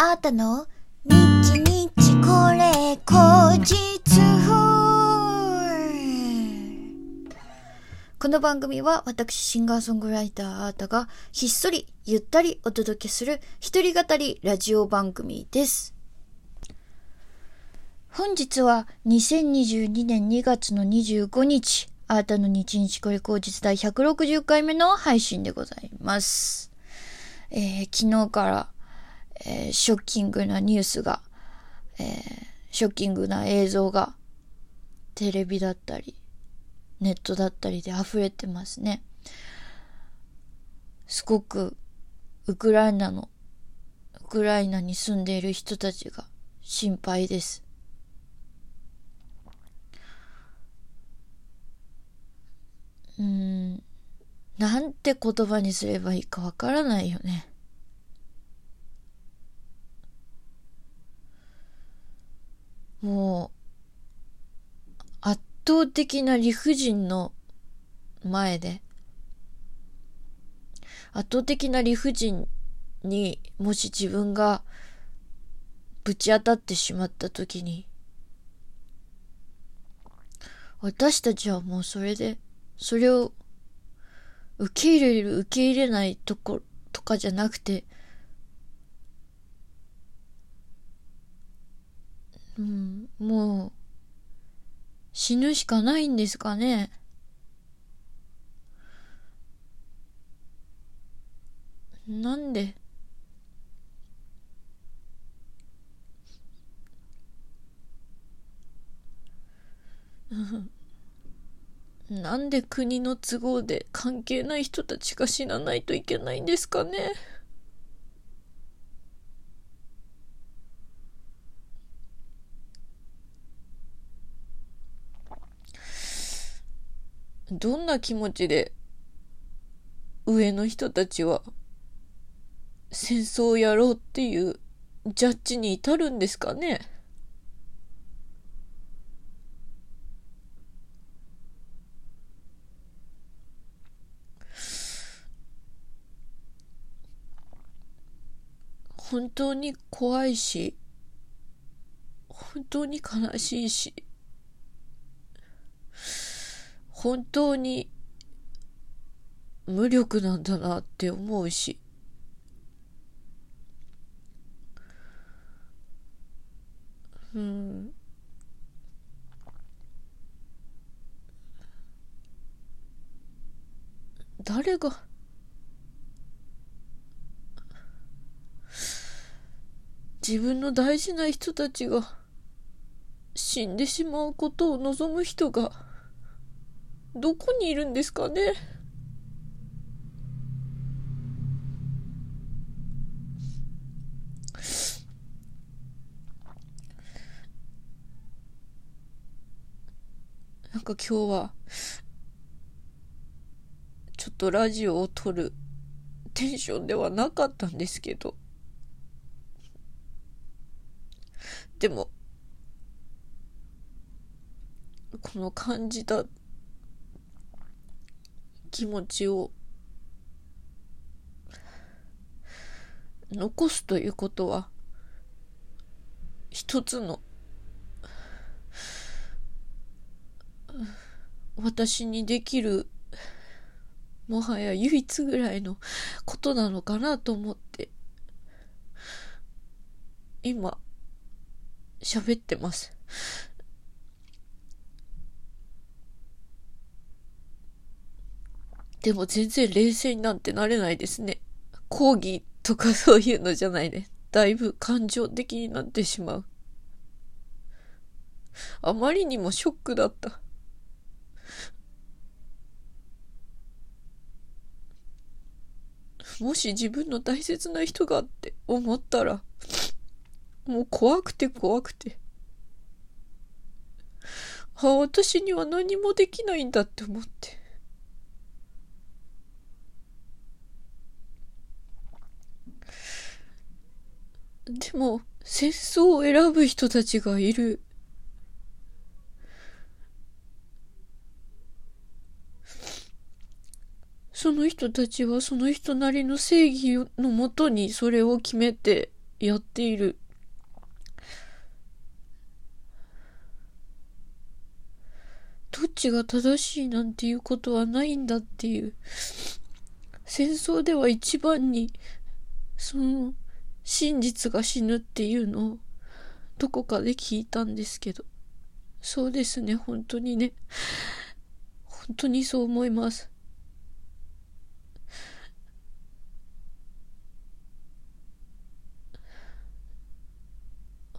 あーたの？日日これ後日この番組は私シンガーソングライターあーたがひっそりゆったりお届けする一人語りラジオ番組です。本日は2022年2月の25日、あーたの日日これ後日第160回目の配信でございます。えー昨日から、えーショッキングなニュースが、えーショッキングな映像がテレビだったり、ネットだったりで溢れてますね。すごくウクライナの、ウクライナに住んでいる人たちが心配です。うーん、なんて言葉にすればいいかわからないよね。もう、圧倒的な理不尽の前で、圧倒的な理不尽にもし自分がぶち当たってしまった時に、私たちはもうそれで、それを受け入れる受け入れないとことかじゃなくて、うん、もう死ぬしかないんですかね。なんで？なんで国の都合で関係ない人たちが死なないといけないんですかね？どんな気持ちで上の人たちは戦争をやろうっていうジャッジに至るんですかね？本当に怖いし、本当に悲しいし、本当に無力なんだなって思うし、うん。誰が自分の大事な人たちが死んでしまうことを望む人がどこにいるんですかね？なんか今日はちょっとラジオを撮るテンションではなかったんですけど。でもこの感じた気持ちを残すということは一つの私にできるもはや唯一ぐらいのことなのかなと思って今喋ってます。でも全然冷静になんてなれないですね。抗議とかそういうのじゃないね。だいぶ感情的になってしまう。あまりにもショックだった。もし自分の大切な人がって思ったら、もう怖くて怖くて。あ、私には何もできないんだって思って。でも、戦争を選ぶ人たちがいる。その人たちはその人なりの正義のもとにそれを決めてやっている。どっちが正しいなんていうことはないんだっていう。戦争では一番に、その、真実が死ぬっていうのを、どこかで聞いたんですけど。そうですね、本当にね。本当にそう思います。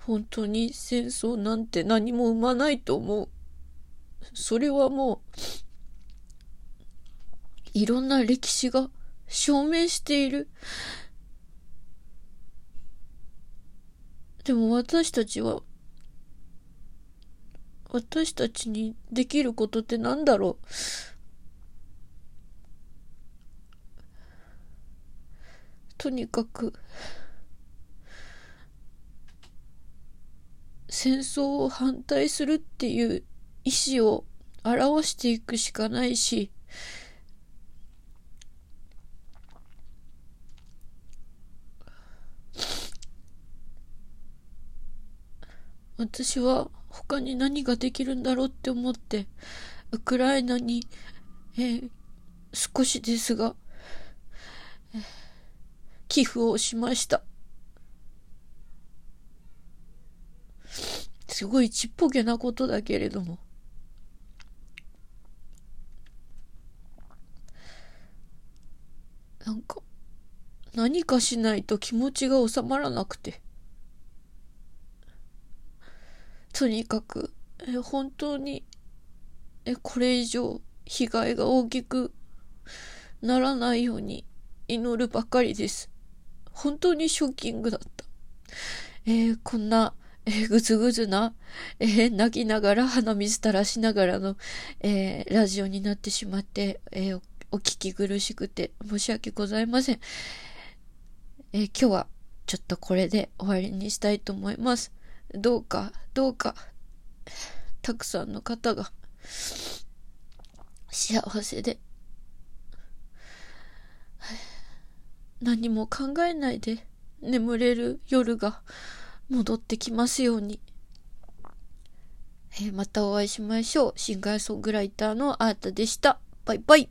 本当に戦争なんて何も生まないと思う。それはもう、いろんな歴史が証明している。でも私たちは、私たちにできることって何だろう？とにかく、戦争を反対するっていう意思を表していくしかないし、私は他に何ができるんだろうって思って、ウクライナに、えー、少しですが、寄付をしました。すごいちっぽけなことだけれども。なんか、何かしないと気持ちが収まらなくて。とにかく、え本当に、えこれ以上被害が大きくならないように祈るばかりです。本当にショッキングだった。えー、こんなえー、ぐずぐずな、えー、泣きながら鼻水垂らしながらの、え、ラジオになってしまって、え、お聞き苦しくて申し訳ございません。え今日はちょっとこれで終わりにしたいと思います。どうか、どうか、たくさんの方が幸せで、何も考えないで眠れる夜が戻ってきますように。えー、またお会いしましょう。シンガーソングライターのアートでした。バイバイ。